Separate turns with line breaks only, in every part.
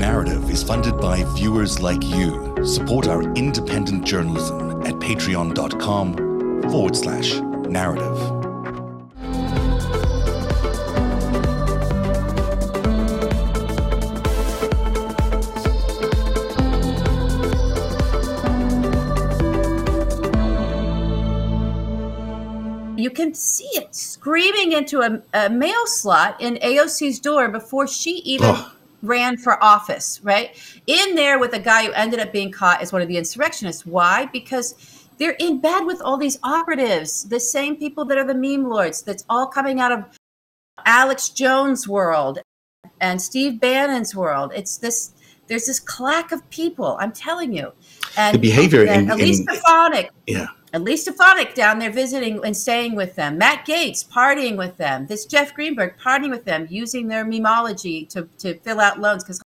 Narrative is funded by viewers like you. Support our independent journalism at patreon.com forward slash narrative.
You can see it screaming into a, a mail slot in AOC's door before she even
Ugh.
Ran for office, right? In there with a guy who ended up being caught as one of the insurrectionists. Why? Because they're in bed with all these operatives, the same people that are the meme lords, that's all coming out of Alex Jones' world and Steve Bannon's world. It's this, there's this clack of people, I'm telling you. And
The behavior
and
in-
Elise
in-
Stefanik,
Yeah.
Elise Stefanik down there visiting and staying with them. Matt Gaetz partying with them. This Jeff Greenberg partying with them, using their memology to, to fill out loans because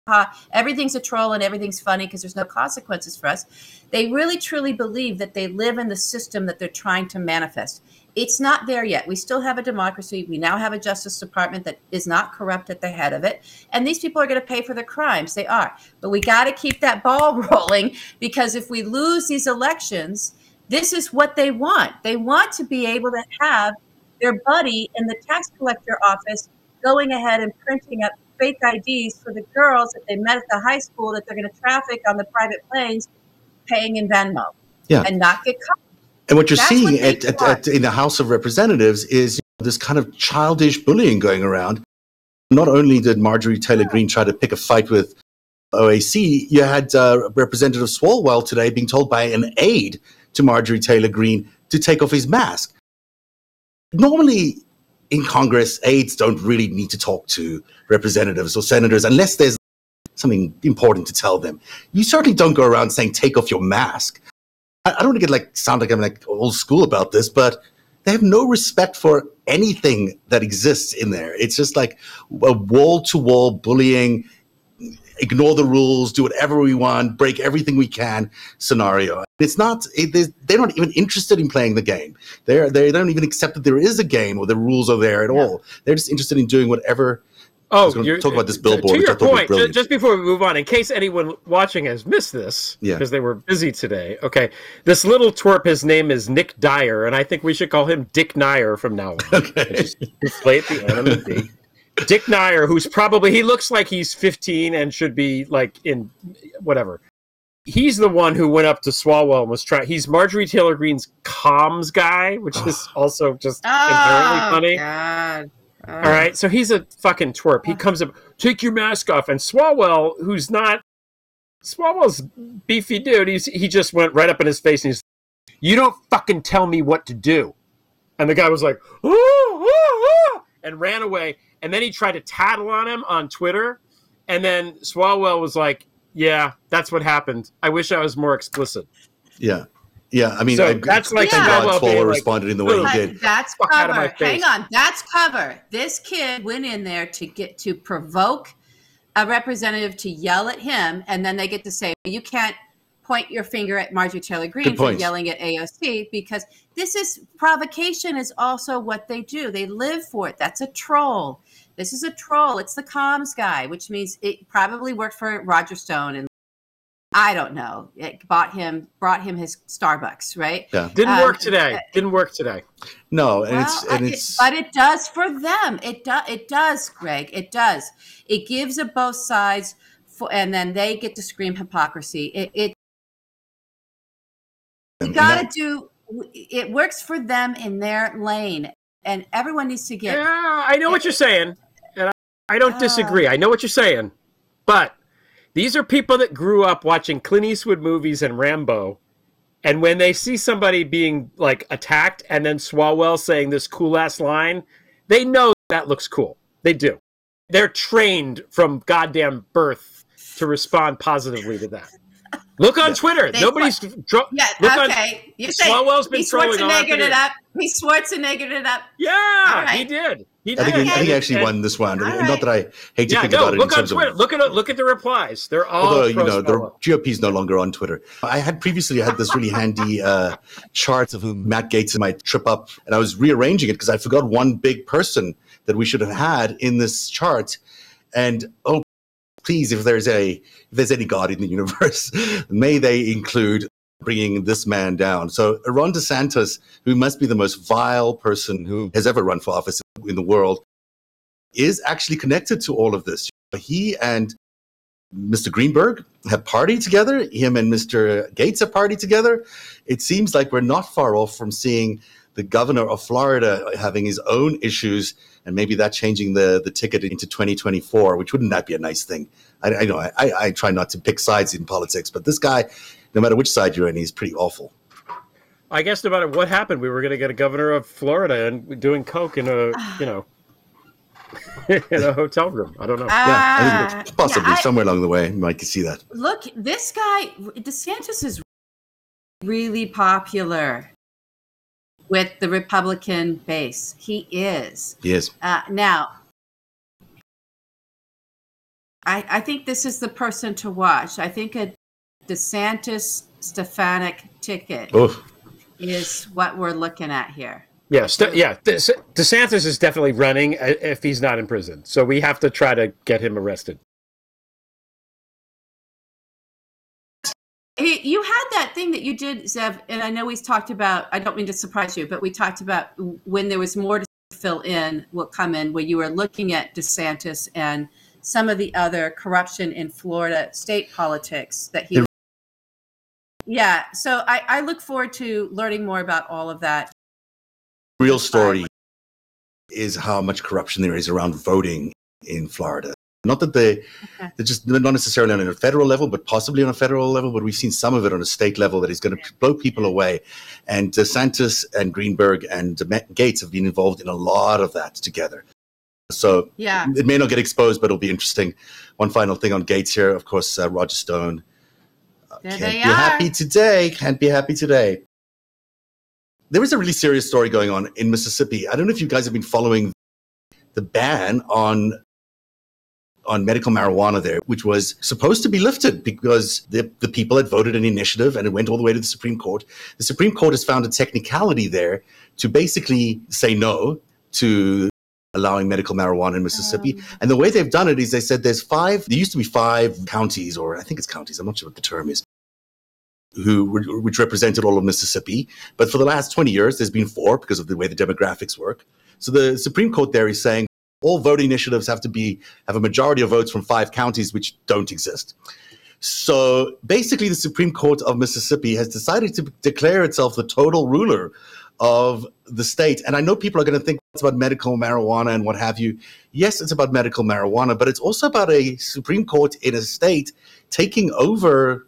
everything's a troll and everything's funny because there's no consequences for us. They really truly believe that they live in the system that they're trying to manifest. It's not there yet. We still have a democracy. We now have a Justice Department that is not corrupt at the head of it. And these people are going to pay for their crimes. They are. But we got to keep that ball rolling because if we lose these elections, this is what they want. They want to be able to have their buddy in the tax collector office going ahead and printing up fake IDs for the girls that they met at the high school that they're going to traffic on the private planes, paying in Venmo
Yeah.
and not get caught.
And what you're
That's
seeing
what
at, at, at, in the House of Representatives is this kind of childish bullying going around. Not only did Marjorie Taylor Greene try to pick a fight with OAC, you had uh, Representative Swalwell today being told by an aide to Marjorie Taylor Greene to take off his mask. Normally, in Congress, aides don't really need to talk to representatives or senators unless there's something important to tell them. You certainly don't go around saying, take off your mask. I, I don't want to get like sound like I'm like old school about this, but they have no respect for anything that exists in there. It's just like a wall to wall bullying, ignore the rules, do whatever we want, break everything we can scenario. It's not, it, they're- not even interested in playing the game. They're, they don't even accept that there is a game or the rules are there at all. They're just interested in doing whatever. I
Oh, you're-
talk about this billboard,
To your point, ju- just before we move on, in case anyone watching has missed this,
Yeah.
because they were busy today. Okay, this little twerp, his name is Nick Dyer, and I think we should call him Dick Nyer from now on.
Okay.
Just inflate the anonymity. Dick Nyer, who's probably he looks like he's 15 and should be like in whatever. He's the one who went up to Swalwell and was trying. He's Marjorie Taylor Greene's comms guy, which is also just oh, inherently funny.
God.
All right, so he's a fucking twerp. He comes up, take your mask off, and Swalwell, who's not Swalwell's beefy dude, he's he just went right up in his face and he's, you don't fucking tell me what to do. And the guy was like, "Ooh, ooh, ooh," and ran away. And then he tried to tattle on him on Twitter, and then Swalwell was like, "Yeah, that's what happened. I wish I was more explicit."
Yeah. Yeah. I mean,
So
I,
that's like
thank
Yeah.
God
Swalwell being
Swalwell
like,
responded in the way he did.
That's
Fuck out of my
cover.
face.
Hang on, that's cover. This kid went in there to get to provoke a representative to yell at him, and then they get to say, "You can't point your finger at Marjorie Taylor Greene for yelling at AOC," because this is provocation is also what they do. They live for it. That's a troll. This is a troll. It's the comms guy, which means it probably worked for Roger Stone and. I don't know. It bought him, brought him his Starbucks, right?
Yeah.
Didn't
Um,
work today. Didn't work today.
No, and it's
Well,
and
I-
it's
but it does for them. It does. It does, Greg. It does. It gives it both sides, for, and then they get to scream hypocrisy. It. it you got to
that-
do. It works for them in their lane, and everyone needs to get.
Yeah, I know what you're saying, and I, don't
Ah.
disagree. I know what you're saying, but these are people that grew up watching Clint Eastwood movies and Rambo, and when they see somebody being like attacked and then Swalwell saying this cool ass line, they know that looks cool. They do. They're trained from goddamn birth to respond positively to that. Look on Twitter.
They-
Nobody's. Dro-
Yeah.
look on-
okay. you say
Swalwell's been
he
trolling all
Schwarzeneggered
afternoon.
it up. He Schwarzeneggered it up.
yeah,
All right.
he did. He did.
I think, he, I think he actually
and-
won this round.
All
And
right.
Not that I hate to
Yeah,
think
no.
about it in
Look on Twitter.
of.
Look at look at the replies. They're all.
Although you know the
Swalwell.
GOP is no longer on Twitter. I had previously had this really handy uh, chart of who Matt Gaetz might trip up, and I was rearranging it because I forgot one big person that we should have had in this chart. And oh, please, if there's a if there's any God in the universe, may they include bringing this man down. So Ron DeSantis, who must be the most vile person who has ever run for office in the world, is actually connected to all of this. He and Mr. Greenberg have partied together. Him and Mr. Gaetz have partied together. It seems like we're not far off from seeing the governor of Florida having his own issues and maybe that changing the, the ticket into 2024, which wouldn't that be a nice thing? I, I know I, I try not to pick sides in politics, but this guy, no matter which side you're in, he's pretty awful.
I guess no matter what happened, we were going to get a governor of Florida and doing coke in a, you know, in a hotel room. I don't know. Uh,
yeah, I think possibly yeah, I, somewhere along the way, you might see that.
Look, this guy, DeSantis is really popular with the Republican base. He is.
He is.
Uh, now, I, I think this is the person to watch. I think a DeSantis Stefanik ticket Oof. is what we're looking at here.
Yeah, st- yeah. DeSantis is definitely running uh, if he's not in prison. So we have to try to get him arrested.
Hey, you had that thing that you did, Zev, and I know we talked about. I don't mean to surprise you, but we talked about when there was more to fill in, will come in, where you were looking at DeSantis and some of the other corruption in Florida state politics that he. Yeah, so I, I look forward to learning more about all of that.
Real story is how much corruption there is around voting in Florida. Not that they, okay. they're just not necessarily on a federal level, but possibly on a federal level. But we've seen some of it on a state level that is going to blow people away. And DeSantis and Greenberg and Gaetz have been involved in a lot of that together. So
yeah,
it may not get exposed, but it'll be interesting. One final thing on Gaetz here, of course, uh, Roger Stone.
Uh, there
can't
be
are. happy today. Can't be happy today. There is a really serious story going on in Mississippi. I don't know if you guys have been following the ban on on medical marijuana there, which was supposed to be lifted because the, the people had voted an initiative and it went all the way to the Supreme Court. The Supreme Court has found a technicality there to basically say no to allowing medical marijuana in Mississippi. Um, and the way they've done it is they said there's five, there used to be five counties, or I think it's counties, I'm not sure what the term is, who which represented all of Mississippi. But for the last 20 years, there's been four because of the way the demographics work. So the Supreme Court there is saying all voting initiatives have to be have a majority of votes from five counties which don't exist. So basically, the Supreme Court of Mississippi has decided to declare itself the total ruler of the state. And I know people are going to think it's about medical marijuana and what have you. Yes, it's about medical marijuana, but it's also about a Supreme Court in a state taking over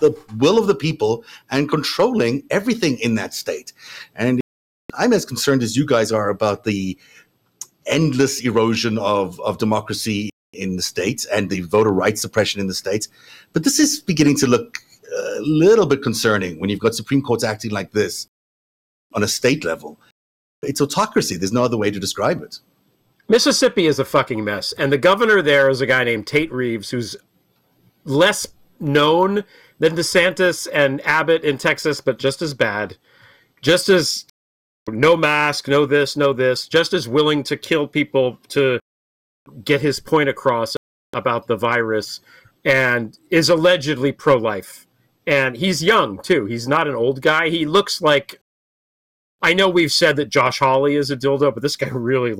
the will of the people and controlling everything in that state. And I'm as concerned as you guys are about the endless erosion of, of democracy in the states and the voter rights suppression in the states. But this is beginning to look uh, a little bit concerning when you've got Supreme Courts acting like this on a state level. It's autocracy. There's no other way to describe it.
Mississippi is a fucking mess. And the governor there is a guy named Tate Reeves, who's less known than DeSantis and Abbott in Texas, but just as bad. Just as no mask, no this, no this, just as willing to kill people to get his point across about the virus and is allegedly pro life. And he's young too. He's not an old guy. He looks like I know we've said that Josh Hawley is a dildo, but this guy really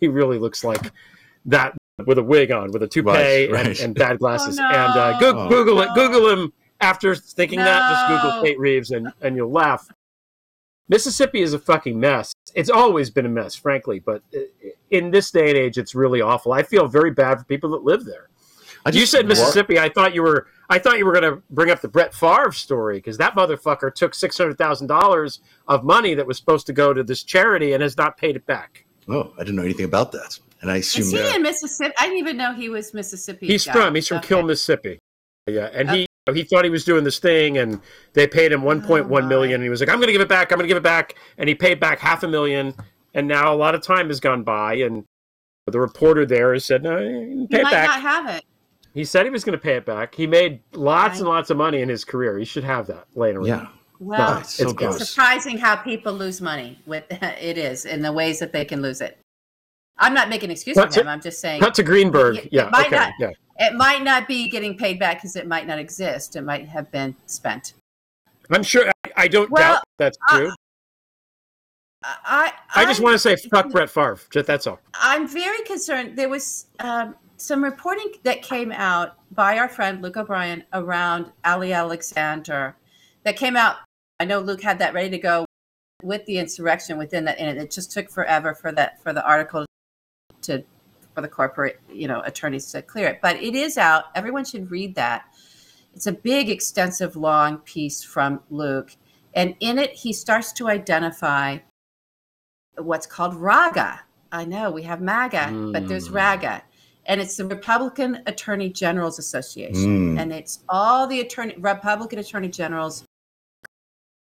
he really looks like that with a wig on, with a toupee right, right. And, and, bad glasses. Oh, no. And uh, go, oh, Google it. Google him after thinking no. that. Just Google Tate Reeves and, and you'll laugh. Mississippi is a fucking mess. It's always been a mess, frankly, but in this day and age, it's really awful. I feel very bad for people that live there. you said Mississippi. I thought you were. I thought you were going to bring up the Brett Favre story because that motherfucker took six hundred thousand dollars of money that was supposed to go to this charity and has not paid it back.
Oh, I didn't know anything about that. And I assume
is he in Mississippi? I didn't even know he was Mississippi.
He's guy. from. He's from okay. Kiln, Mississippi. Yeah, and okay. He he thought he was doing this thing and they paid him 1.1 oh million and he was like i'm going to give it back i'm going to give it back and he paid back half a million and now a lot of time has gone by and the reporter there has said no
pay
he
it might
back.
not have it.
He said he was going to pay it back. He made lots right. and lots of money in his career. He should have that later
yeah.
Well, no, it's, so it's surprising how people lose money with it is in the ways that they can lose it. I'm not making excuses for him. I'm just saying
Not to Greenberg.
It- it
yeah.
might
okay.
not-
Yeah.
it might not be getting paid back because it might not exist. It might have been spent.
I'm sure. I, I don't
Well,
doubt that's true.
I
I just
I'm-
want to say fuck Brett Favre. Just, that's all.
I'm very concerned. There was um, some reporting that came out by our friend Luke O'Brien around Ali Alexander that came out. I know Luke had that ready to go with the insurrection within that, and it just took forever for that for the article to for the corporate you know attorneys to clear it. But it is out. Everyone should read that. It's a big, extensive, long piece from Luke, and in it he starts to identify what's called raga. I know we have MAGA, but there's
Mm.
raga. And it's the Republican Attorney Generals Association.
Mm.
And it's all the attorney Republican Attorney Generals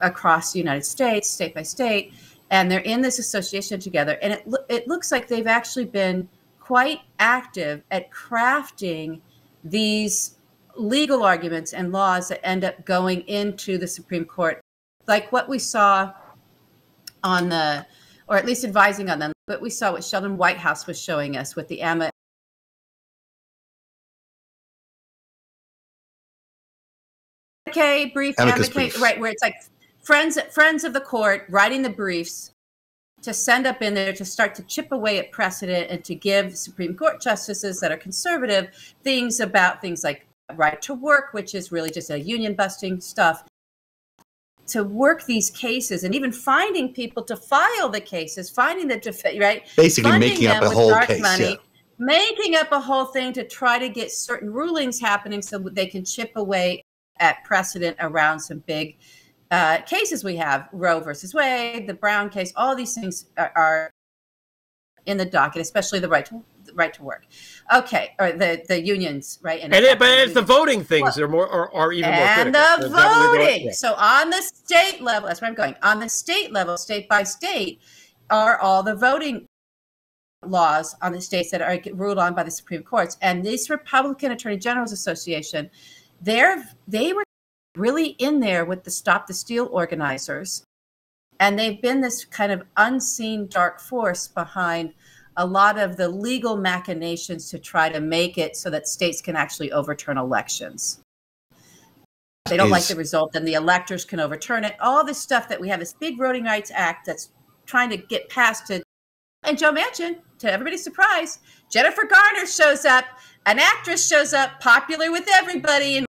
across the United States, state by state, and they're in this association together. And it loo- it looks like they've actually been quite active at crafting these legal arguments and laws that end up going into the Supreme Court, like what we saw on the, or at least advising on them. But we saw what Sheldon Whitehouse was showing us with the AMA. Okay, brief amicate- right? Where it's like friends, friends of the court writing the briefs to send up in there to start to chip away at precedent and to give Supreme Court justices that are conservative things about things like right to work, which is really just a union busting stuff, to work these cases and even finding people to file the cases, finding the right,
Basically
funding
making up a whole case.
money,
Yeah.
making up a whole thing to try to get certain rulings happening so they can chip away at precedent around some big uh, cases we have Roe versus Wade, the Brown case, all these things are, are in the docket, especially the right to the right to work. Okay, or the the unions, right?
And it, but it's the voting things are more are, are even more
and
critical.
the
Is that where you're
voting. So on the state level, that's where I'm going. On the state level, state by state, are all the voting laws on the states that are ruled on by the Supreme Courts. And this Republican Attorney Generals Association, they're they were really in there with the Stop the Steal organizers. And they've been this kind of unseen dark force behind a lot of the legal machinations to try to make it so that states can actually overturn elections. They don't like the result, then the electors can overturn it. All this stuff that we have, this big Voting Rights Act that's trying to get passed to. And Joe Manchin, to everybody's surprise, Jennifer Garner shows up, an actress shows up, popular with everybody in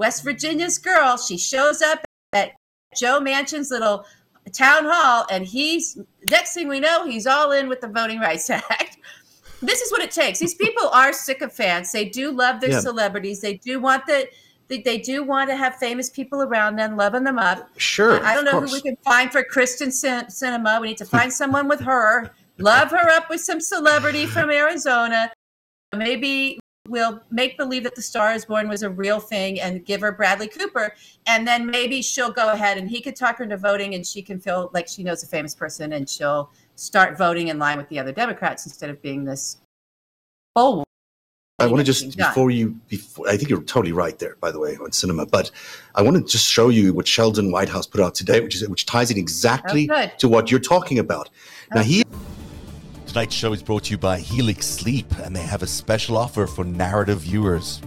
West Virginia's girl. She shows up at Joe Manchin's little town hall, and he's next thing we know, he's all in with the Voting Rights Act. This is what it takes. These people are sycophants. They do love their
Yeah.
celebrities. They do want the they, they do want to have famous people around them, loving them up.
Sure.
I don't know
course.
who we can find for Kyrsten Cin- Sinema. We need to find someone with her. Love her up with some celebrity from Arizona. Maybe we'll make believe that the Star is Born was a real thing and give her Bradley Cooper, and then maybe she'll go ahead and he could talk her into voting, and she can feel like she knows a famous person, and she'll start voting in line with the other Democrats instead of being this bull.
I want to just before you before I think you're totally right there, by the way, on Sinema. But I want to just show you what Sheldon Whitehouse put out today, which is which ties in exactly
Oh,
to what you're talking about. Now he oh.
Tonight's show is brought to you by Helix Sleep, and they have a special offer for narrative viewers.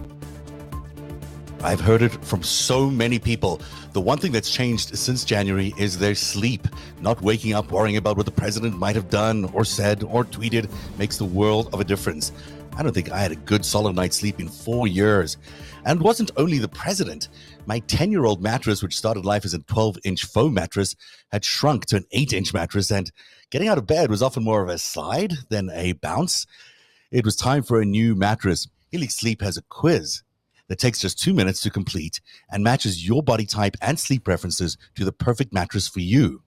I've heard it from so many people. The one thing that's changed since January is their sleep. Not waking up worrying about what the president might have done or said or tweeted makes the world of a difference. I don't think I had a good solid night's sleep in four years. And it wasn't only the president. My 10 year old mattress, which started life as a 12 inch foam mattress, had shrunk to an 8 inch mattress, and getting out of bed was often more of a slide than a bounce. It was time for a new mattress. Helix Sleep has a quiz that takes just two minutes to complete and matches your body type and sleep preferences to the perfect mattress for you.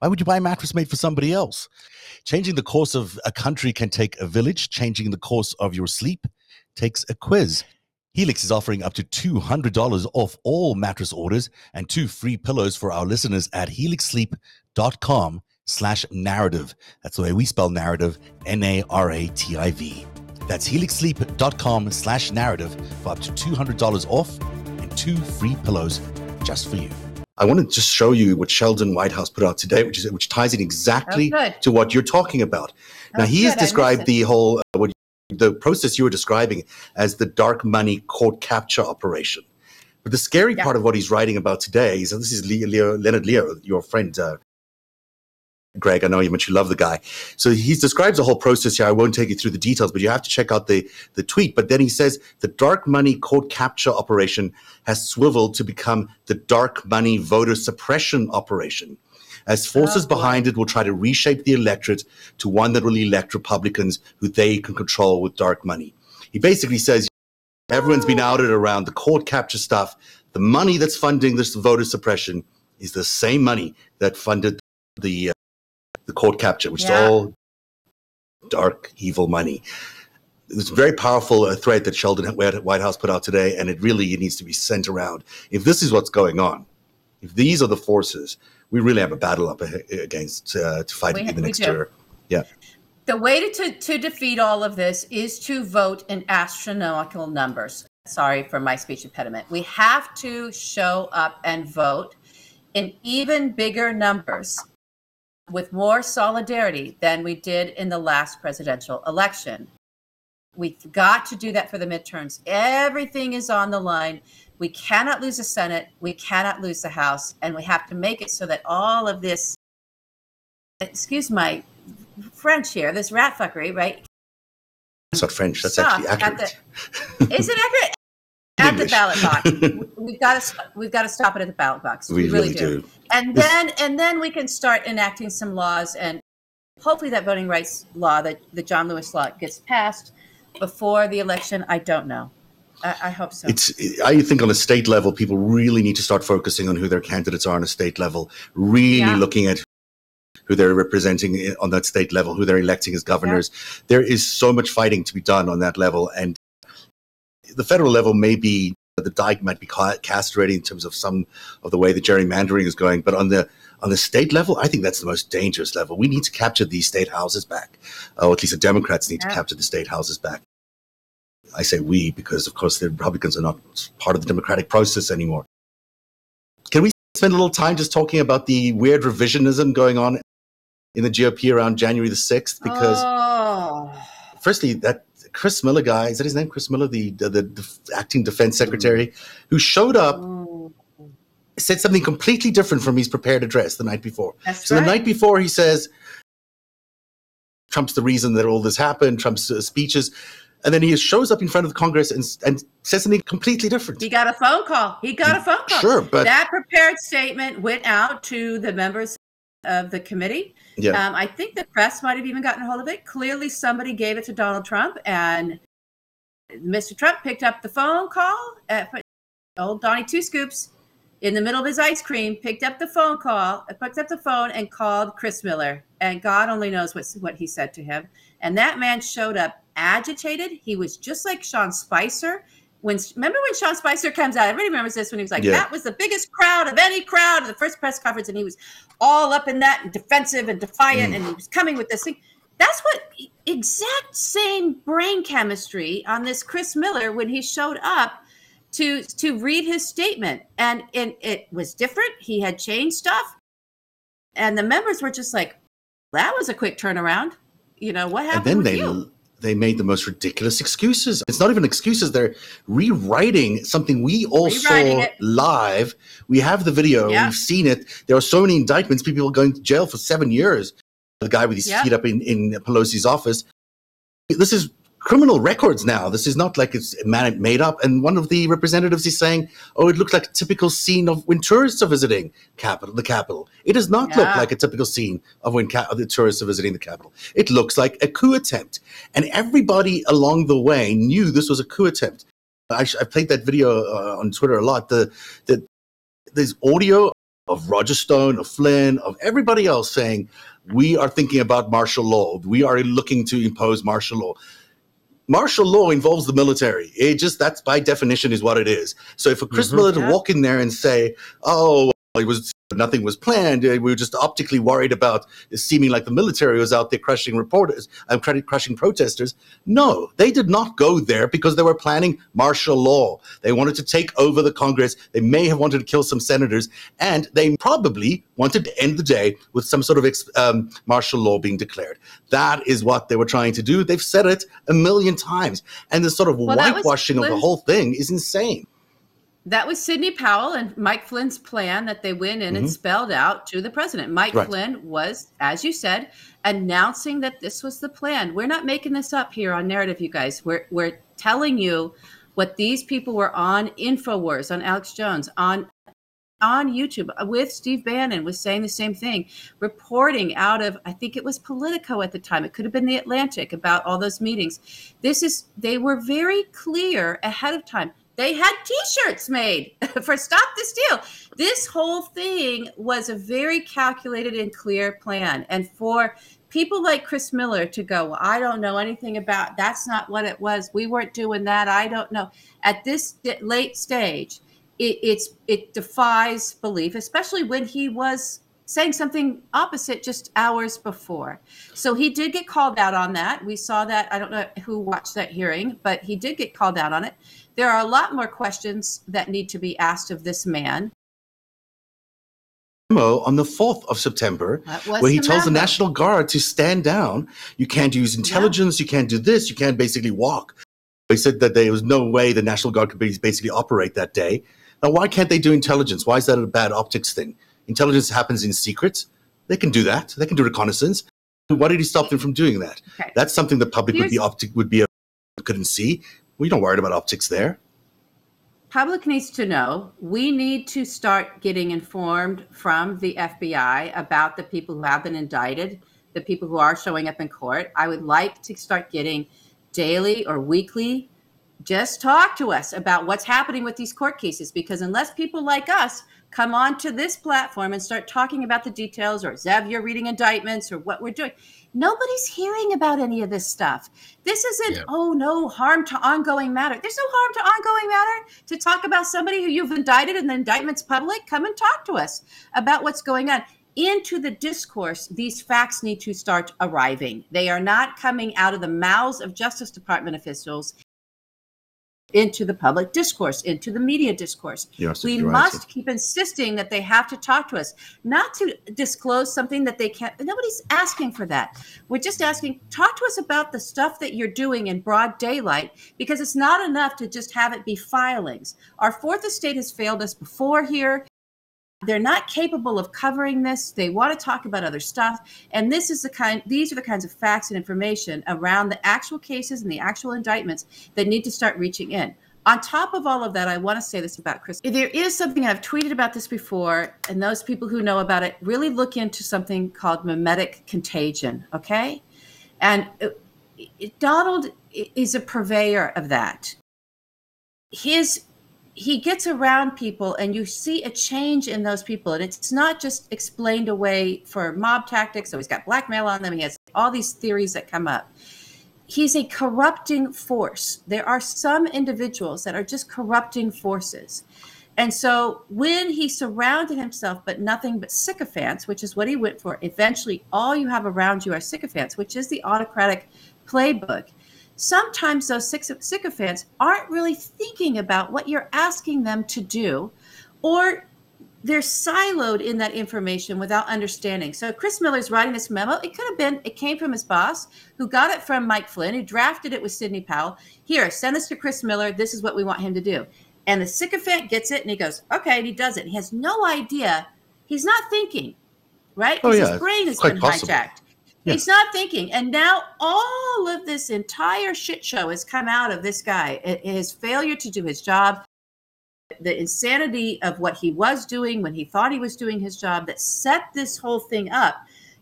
Why would you buy a mattress made for somebody else? Changing the course of a country can take a village. Changing the course of your sleep takes a quiz. Helix is offering up to $200 off all mattress orders and two free pillows for our listeners at helixsleep.com slash narrative. That's the way we spell narrative, N-A-R-A-T-I-V. That's helixsleep.com slash narrative for up to $200 off and two free pillows just for you. I want to just show you what Sheldon Whitehouse put out today, which is which ties in exactly
Oh,
to what you're talking about. Now
Oh,
he
good.
has described the whole uh, what the process you were describing as the dark money court capture operation. But the scary
Yeah.
part of what he's writing about today is and this is Leo, Leo, Leonard Leo, your friend. Uh, Greg, I know you much you love the guy. So he describes the whole process here. I won't take you through the details, but you have to check out the, the tweet. But then he says the dark money court capture operation has swiveled to become the dark money voter suppression operation. As forces
Oh,
behind it will try to reshape the electorate to one that will elect Republicans who they can control with dark money. He basically says everyone's been outed around the court capture stuff. The money that's funding this voter suppression is the same money that funded the uh, the court capture, which
Yeah.
is all dark, evil money. It's a very powerful uh, thread that Sheldon Whitehouse put out today, and it really it needs to be sent around. If this is what's going on, if these are the forces, we really have a battle up against uh, to fight
We-
in the next year. Yeah,
The way to, to defeat all of this is to vote in astronomical numbers. Sorry for my speech impediment. We have to show up and vote in even bigger numbers with more solidarity than we did in the last presidential election. We've got to do that for the midterms. Everything is on the line. We cannot lose the Senate. We cannot lose the House. And we have to make it so that all of this, excuse my French here, this rat fuckery, right?
that's not French. That's
Stop
actually
at
accurate.
Is it accurate? At the ballot box. We've got to we've got to stop it at the ballot box.
we really do.
And then and then we can start enacting some laws and hopefully that voting rights law that the John Lewis law gets passed before the election. I don't know. I, I hope so.
It's. I think on a state level, people really need to start focusing on who their candidates are on a state level. Really
Yeah.
looking at who they're representing eh, on that state level, who they're electing as governors. There is so much fighting to be done on that level, and the federal level may be the dike might be ca- cast already in terms of some of the way the gerrymandering is going, but on the on the state level, I think that's the most dangerous level. We need to capture these state houses back, uh, or at least the Democrats need to capture the state houses back. I say we because, of course, the Republicans are not part of the democratic process anymore. Can we spend a little time just talking about the weird revisionism going on in the GOP around January the 6th? Because,
oh.
firstly, that Chris Miller guy, is that his name? Chris Miller, the, the, the def- acting defense secretary, who showed up,
Mm,
said something completely different from his prepared address the night before.
That's
So
right.
the night before, he says Trump's the reason that all this happened, Trump's uh, speeches. And then he shows up in front of the Congress and, and says something completely different.
he got a phone call. He got a phone call.
Sure, but
that prepared statement went out to the members of the committee.
yeah,
Um, I think the press might have even gotten a hold of it. Clearly, somebody gave it to Donald Trump, and Mr. Trump picked up the phone call. At, old Donnie Two Scoops, in the middle of his ice cream, picked up the phone call, picked up the phone, and called Chris Miller. And God only knows what what he said to him. And that man showed up agitated. He was just like Sean Spicer. When remember when Sean Spicer comes out, everybody remembers this when he was like,
Yeah.
"That was the biggest crowd of any crowd at the first press conference," and he was all up in that and defensive and defiant,
Mm.
and he was coming with this thing. That's what exact same brain chemistry on this Chris Miller when he showed up to to read his statement, and and it was different. He had changed stuff, and the members were just like, "That was a quick turnaround." You know what
and
happened
then
with
they
you?
They made the most ridiculous excuses. It's not even excuses; they're rewriting something we all
Rewriting
saw
it.
live. We have the video;
Yeah.
we've seen it. There are so many indictments. People going to jail for seven years. The guy with his
Yeah.
feet up in in Pelosi's office. This is criminal records now. This is not like it's made up. And one of the representatives is saying, "Oh, it looks like a typical scene of when tourists are visiting capital, the capital. It does not look like a typical scene of when ca- the tourists are visiting the capital. It looks like a coup attempt." And everybody along the way knew this was a coup attempt. I, I played that video uh, on Twitter a lot. The the there's audio of Roger Stone, of Flynn, of everybody else saying, "We are thinking about martial law. We are looking to impose martial law." Martial law involves the military. It just that's by definition is what it is. So if a Chris
Mhm.
Miller to
Yeah.
walk in there and say, "Oh, it was nothing was planned. Uh, We were just optically worried about it seeming like the military was out there crushing reporters and uh, crushing protesters. No, they did not go there because they were planning martial law. They wanted to take over the Congress. They may have wanted to kill some senators, and they probably wanted to end the day with some sort of ex- um, martial law being declared. That is what they were trying to do. They've said it a million times, and this sort of
Well, that was
whitewashing of the whole thing is insane.
That was Sidney Powell and Mike Flynn's plan that they went in and spelled out to the president. Mike
Mm-hmm. Right.
Flynn was, as you said, announcing that this was the plan. We're not making this up here on narrative, you guys. We're we're telling you what these people were on Infowars, on Alex Jones, on on YouTube with Steve Bannon was saying the same thing, reporting out of I think it was Politico at the time. It could have been the Atlantic about all those meetings. This is they were very clear ahead of time. They had T-shirts made for "Stop the deal." This whole thing was a very calculated and clear plan, and for people like Chris Miller to go, well, I don't know anything about. That's not what it was. We weren't doing that. I don't know. At this late stage, it, it's it defies belief, especially when he was saying something opposite just hours before. So he did get called out on that. We saw that. I don't know who watched that hearing, but he did get called out on it. There are a lot more questions that need to be asked of this man.
on the 4th of September where he
the
tells the. National Guard to stand down. You can't use intelligence. You can't do this. You can't basically walk. They said that there was no way the National Guard could basically operate that day. Now, why can't they do intelligence? Why is that a bad optics thing? Intelligence happens in secret. They can do that. They can do reconnaissance. Why did he stop them from doing that?
Okay.
That's something the public would be optic would be couldn't see. We don't worried about optics there.
public needs to know we need to start getting informed from the FBI about the people who have been indicted, the people who are showing up in court. I would like to start getting daily or weekly just talk to us about what's happening with these court cases because unless people like us come on to this platform and start talking about the details or Zev, you're reading indictments or what we're doing, nobody's hearing about any of this stuff. This isn't,
Yeah.
oh no, harm to ongoing matter. There's no harm to ongoing matter to talk about somebody who you've indicted and the indictment's public. Come and talk to us about what's going on. Into the discourse, these facts need to start arriving. They are not coming out of the mouths of Justice Department officials into the public discourse, into the media discourse.
You're
We
right.
must keep insisting that they have to talk to us, not to disclose something that they can't. Nobody's asking for that. We're just asking, talk to us about the stuff that you're doing in broad daylight, because it's not enough to just have it be filings. Our fourth estate has failed us before here. They're not capable of covering this. They want to talk about other stuff. And this is the kind, these are the kinds of facts and information around the actual cases and the actual indictments that need to start reaching in. On top of all of that, I want to say this about Chris. There is something I've tweeted about this before, and those people who know about it really look into something called mimetic contagion. Okay, and uh, it- Donald is a purveyor of that. His he gets around people, and you see a change in those people, and it's not just explained away for mob tactics. So he's got blackmail on them. He has all these theories that come up he's a corrupting force. There are some individuals that are just corrupting forces. And so when he surrounded himself, but nothing but sycophants, which is what he went for, eventually all you have around you are sycophants, which is the autocratic playbook. Sometimes those syco- sycophants aren't really thinking about what you're asking them to do, or they're siloed in that information without understanding. So Chris Miller's writing this memo. It could have been, it came from his boss who got it from Mike Flynn, who drafted it with Sidney Powell. Here, send this to Chris Miller. This is what we want him to do. And the sycophant gets it and he goes, okay, and he does it. He has no idea. He's not thinking, right?
Oh,
'Cause
yeah,
His brain has
quite
been
possible.
hijacked.
Yeah.
He's not thinking. And now all of this entire shit show has come out of this guy. His failure to do his job, the insanity of what he was doing when he thought he was doing his job that set this whole thing up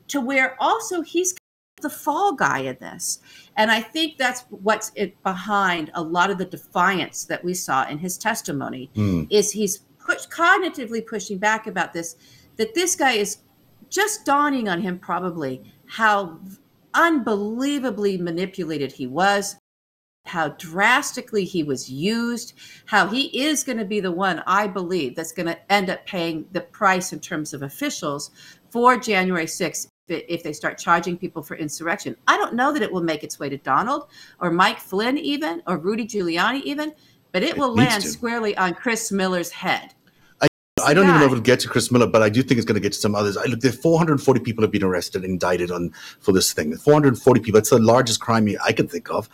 to where also he's the fall guy in this. And I think that's what's it behind a lot of the defiance that we saw in his testimony
Hmm.
is he's push, cognitively pushing back about this that this guy is just dawning on him probably how unbelievably manipulated he was how drastically he was used, how he is going to be the one, I believe, that's going to end up paying the price in terms of officials for January 6th if they start charging people for insurrection. I don't know that it will make its way to Donald or Mike Flynn, even, or Rudy Giuliani, even, but it will
It needs
land squarely on Chris Miller's head.
I don't even know if it'll get to Chris Miller, but I do think it's going to get to some others. I look, there 440 people have been arrested and indicted on for this thing. 440 people. It's the largest crime I can think of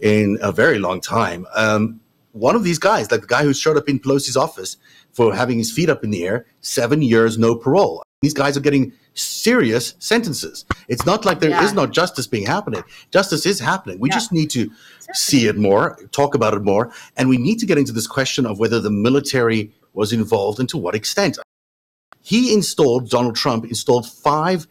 in a very long time. Um, one of these guys, like the guy who showed up in Pelosi's office for having his feet up in the air, seven years, no parole. These guys are getting serious sentences. It's not like there is
Yeah.
not justice being happening. Justice is happening. We
Yeah.
just need to see it more, talk about it more, and we need to get into this question of whether the military was involved and to what extent. He installed, Donald Trump installed five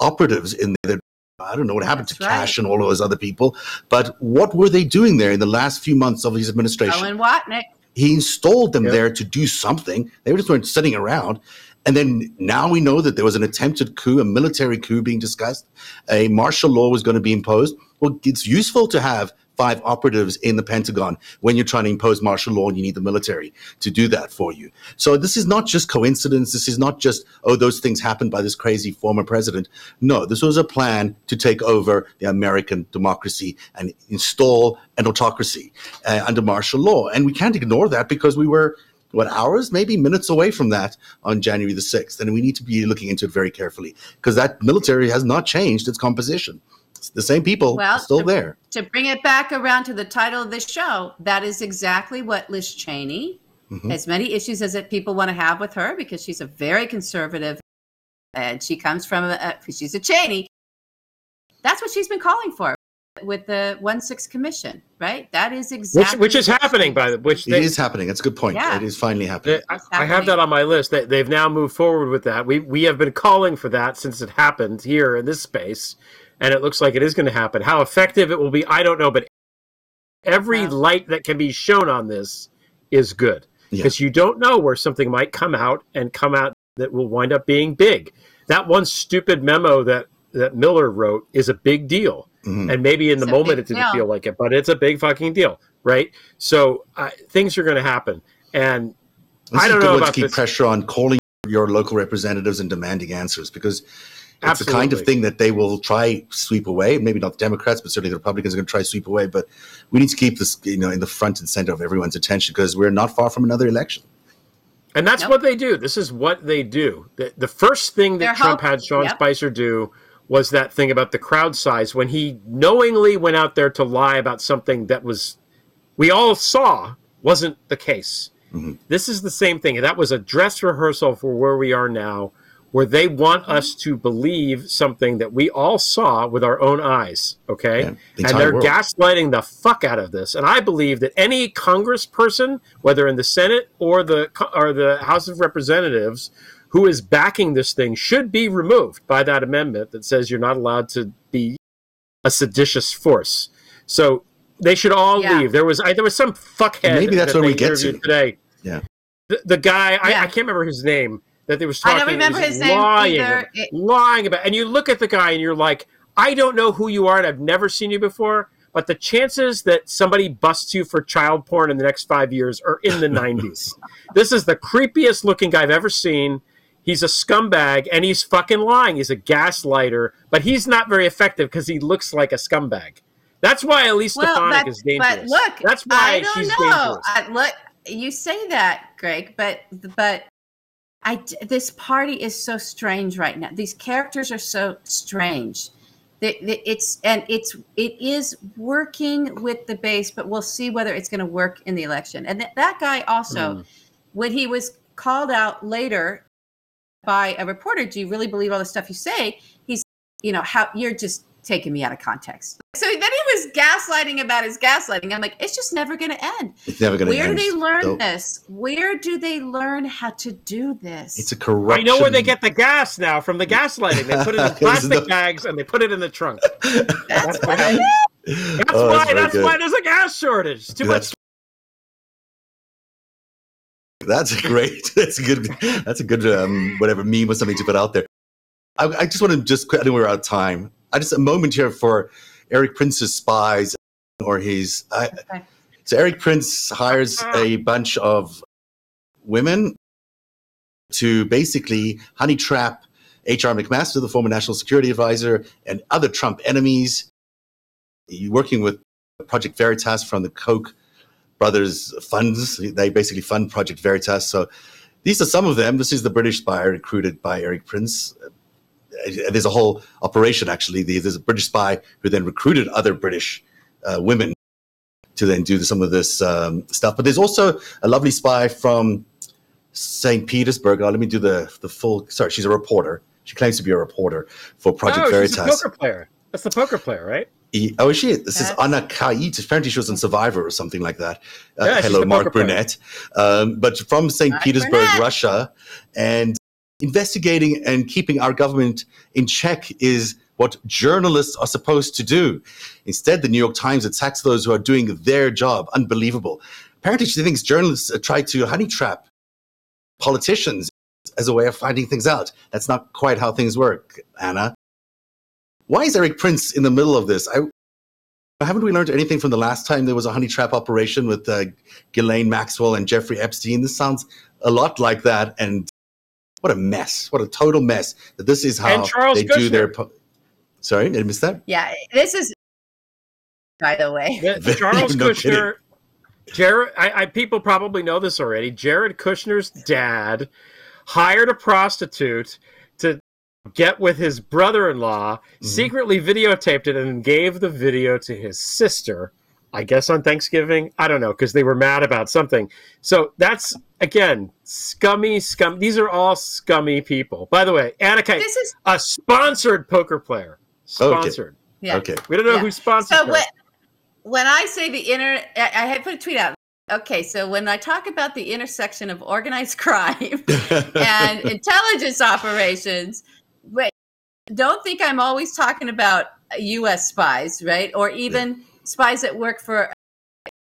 operatives in there. I don't know what happened
That's
to
right.
Kash and all of those other people, but what were they doing there in the last few months of his administration?
Cohen-Watnick.
he installed them
Yep.
there to do something. They just weren't sitting around. And then now we know that there was an attempted coup, a military coup being discussed. A martial law was going to be imposed. Well, it's useful to have five operatives in the Pentagon when you're trying to impose martial law and you need the military to do that for you. So this is not just coincidence. This is not just, oh, those things happened by this crazy former president. No, this was a plan to take over the American democracy and install an autocracy uh, under martial law. And we can't ignore that because we were what hours, maybe minutes away from that on January the 6th. And we need to be looking into it very carefully because that military has not changed its composition. It's the same people
Well,
still
to-
there.
To bring it back around to the title of this show, that is exactly what Liz Cheney,
Mhm.
as many issues as that people want to have with her, because she's a very conservative, and she comes from a, a she's a Cheney. That's what she's been calling for with the one six commission, right? That is exactly
which is happening by the which
It
they,
is happening. That's a good point.
Yeah.
It is finally happening.
I,
It's
I have that on my list. They, they've now moved forward with that. We we have been calling for that since it happened here in this space, and it looks like it is going to happen. How effective it will be, I don't know, but every
Wow.
light that can be shown on this is good
Yeah.
because you don't know where something might come out and come out that will wind up being big. That one stupid memo that that Miller wrote is a big deal.
Mhm.
And maybe in the
It's a
moment it didn't
deal.
feel like it, but it's a big fucking deal, right? So uh, things are going to happen, and
This
I don't
good
know
one to
about
keep
this.
pressure on calling your local representatives and demanding answers because it's the kind of thing that they will try sweep away. Maybe not the Democrats, but certainly the Republicans are going to try sweep away. But we need to keep this, you know, in the front and center of everyone's attention because we're not far from another election.
And that's
Nope.
what they do. This is what they do. The, the first thing that
They're
Trump
hope-
had Sean
yep.
Spicer do was that thing about the crowd size when he knowingly went out there to lie about something that was, we all saw, wasn't the case.
Mhm.
This is the same thing. That was a dress rehearsal for where we are now, where they want mm-hmm. us to believe something that we all saw with our own eyes. Okay.
Yeah, the
and they're
world.
gaslighting the fuck out of this. And I believe that any congressperson, whether in the Senate or the or the House of Representatives, who is backing this thing, should be removed by that amendment that says you're not allowed to be a seditious force. So they should all
Yeah.
leave. There was I, there was some fuckhead.
Maybe that's
that
where we get to.
today.
Yeah.
The, the guy I, I can't remember his name that they was
I don't remember his name
lying
either.
about-
It-
lying about and you look at the guy and you're like i don't know who you are and i've never seen you before but the chances that somebody busts you for child porn in the next five years are in the 90s this is the creepiest looking guy i've ever seen. He's a scumbag and he's fucking lying. He's a gaslighter but he's not very effective because he looks like a scumbag. That's why elise
Well,
stefanik
but,
is dangerous.
but look,
that's why
I don't
she's
know.
dangerous.
I, look, you say that, Greg, but but I this party is so strange right now. These characters are so strange. It's and it's it is working with the base, but we'll see whether it's going to work in the election. And that that guy also,
Mm.
when he was called out later by a reporter, do you really believe all the stuff you say? He's, you know, how you're just taking me out of context. So then he was gaslighting about his gaslighting. I'm like, it's just never going to end.
It's never going to end.
Where do they learn
So
this? Where do they learn how to do this?
It's a corruption.
I know where they get the gas now from the gaslighting. They put it in plastic
the-
bags and they put it in the trunk.
That's what
what
it is.
That's
Oh,
why.
very
That's why there's a gas shortage. Too much.
That's That's a great. That's a good. That's a good. Um, whatever meme or something to put out there. I, I just want to just. quick- I know we're out of time. I just a moment here for Erik Prince's spies or he's. I,
Okay.
So Erik Prince hires a bunch of women to basically honey trap H.R. McMaster, the former national security advisor, and other Trump enemies. Working with Project Veritas from the Koch brothers funds. They basically fund Project Veritas. So these are some of them. This is the British spy recruited by Erik Prince. Uh, There's a whole operation, actually. There's a British spy who then recruited other British uh, women to then do some of this um, stuff. But there's also a lovely spy from St. Petersburg. Oh, let me do the the full. Sorry, she's a reporter. She claims to be a reporter for Project
oh,
Veritas.
she's a poker player. That's the poker player, right?
Oh, is she? This is Anna Khait. Apparently, she was in Survivor or something like that. Uh,
Yeah,
hello, Mark
poker player.
Burnett. Um, but from St. Petersburg,
Burnett.
Russia, and investigating and keeping our government in check is what journalists are supposed to do. Instead, the New York Times attacks those who are doing their job. Unbelievable. Apparently, she thinks journalists try to honey trap politicians as a way of finding things out. That's not quite how things work, Anna. Why is Erik Prince in the middle of this? I, haven't we learned anything from the last time there was a honey trap operation with uh, Ghislaine Maxwell and Jeffrey Epstein? This sounds a lot like that. And what a mess. What a total mess that this is how
And Charles
they do their. Po- Sorry, did I miss that?
Yeah, this is. By the way,
Yeah,
Very-
Charles
no
Kushner. Jared, I, I people probably know this already. Jared Kushner's dad hired a prostitute to get with his brother-in-law,
Mm-hmm.
secretly videotaped it, and gave the video to his sister. I guess on Thanksgiving. I don't know because they were mad about something. So that's again scummy, scum. These are all scummy people. By the way, Anna Khait,
this is
a sponsored poker player. Sponsored.
yeah.
Okay.
We don't know
Yeah.
who sponsored.
So when, when I say the inner, I, I had put a tweet out. Okay, so when I talk about the intersection of organized crime and intelligence operations, wait, don't think I'm always talking about U.S. spies, right? Or even spies that work for.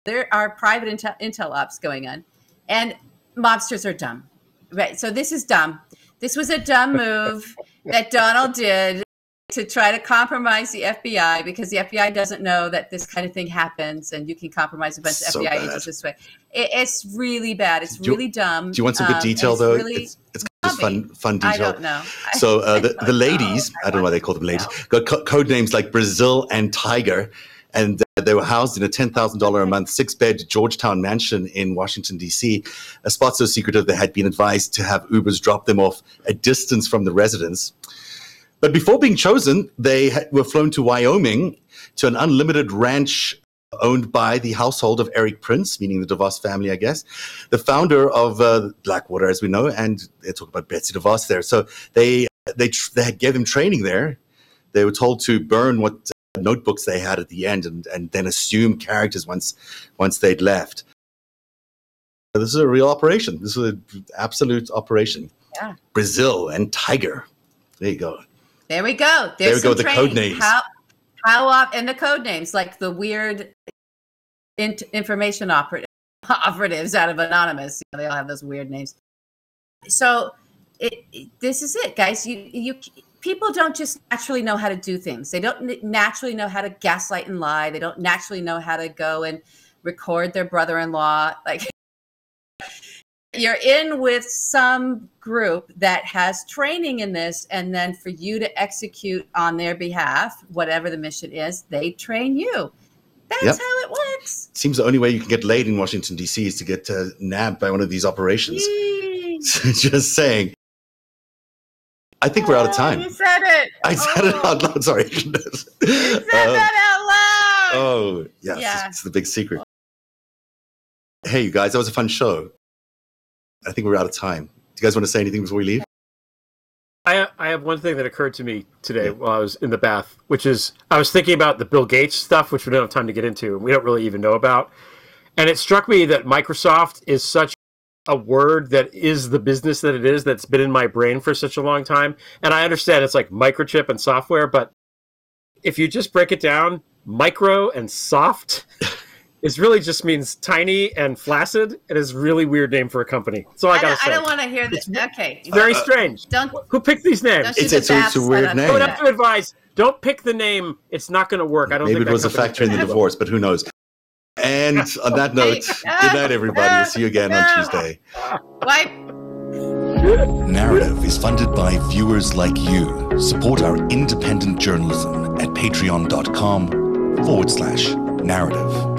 There are private intel, intel ops going on, and mobsters are dumb, right? So this is dumb. This was a dumb move that Donald did to try to compromise the FBI because the FBI doesn't know that this kind of thing happens and you can compromise a bunch of FBI
bad.
agents this way. It, it's really bad. It's
you-
really dumb.
Do you want some good
Um,
detail,
it's
though?
Really,
it's it's just fun, fun
I
detail.
don't know.
So uh, the, the ladies. I don't know why they call them ladies, got co- code names like Brazil and Tiger, and uh, they were housed in a ten thousand dollar a month six bed Georgetown mansion in Washington D.C. A spot so secretive they had been advised to have Ubers drop them off a distance from the residence. But before being chosen, they were flown to Wyoming to an unlimited ranch owned by the household of Erik Prince, meaning the DeVos family, I guess, the founder of uh, Blackwater, as we know, and they talk about Betsy DeVos there. So they they tr- they gave them training there. They were told to burn what notebooks they had at the end, and and then assume characters once once they'd left. This is a real operation. This is an absolute operation.
Yeah.
Brazil and Tiger. There you go.
There we go. There's
There we go the code names.
How, how op- and the code names like the weird int- information oper- operatives out of Anonymous. You know, they all have those weird names. So it, it- this is it, guys. You you people don't just naturally know how to do things. They don't naturally know how to gaslight and lie. They don't naturally know how to go and record their brother-in-law. Like you're in with some group that has training in this and then for you to execute on their behalf whatever the mission is they train you that's
Yep.
how it works
Seems the only way you can get laid in Washington D.C. is to get uh, nabbed by one of these operations. Just saying. I think we're out of
Oh,
time.
you said it
I said it
Oh,
out loud. Sorry.
you said
Um,
that out loud
Oh, yes,
Yeah.
it's the big secret. Hey, you guys, that was a fun show. I think we're out of time. Do you guys want to say anything before we leave?
I I have one thing that occurred to me today while I was in the bath, which is I was thinking about the Bill Gates stuff, which we don't have time to get into, and we don't really even know about. And it struck me that Microsoft is such a word that is the business that it is that's been in my brain for such a long time. And I understand it's like microchip and software, but if you just break it down, micro and soft is really just means tiny and flaccid. It is a really weird name for a company. So I,
I,
gotta
don't,
say.
I don't want to hear this. Okay.
Very uh, uh, strange.
Don't
Who picked these names?
It's- it's
the
a- it's a weird name.
I would
do
have to advise: don't pick the name. It's not going to work. I don't
Maybe
think
it was a factor in the divorce, but who knows? And on that note, good night, everybody. We'll see you again on Tuesday.
Wipe.
Narrative is funded by viewers like you. Support our independent journalism at patreon.com forward slash narrative.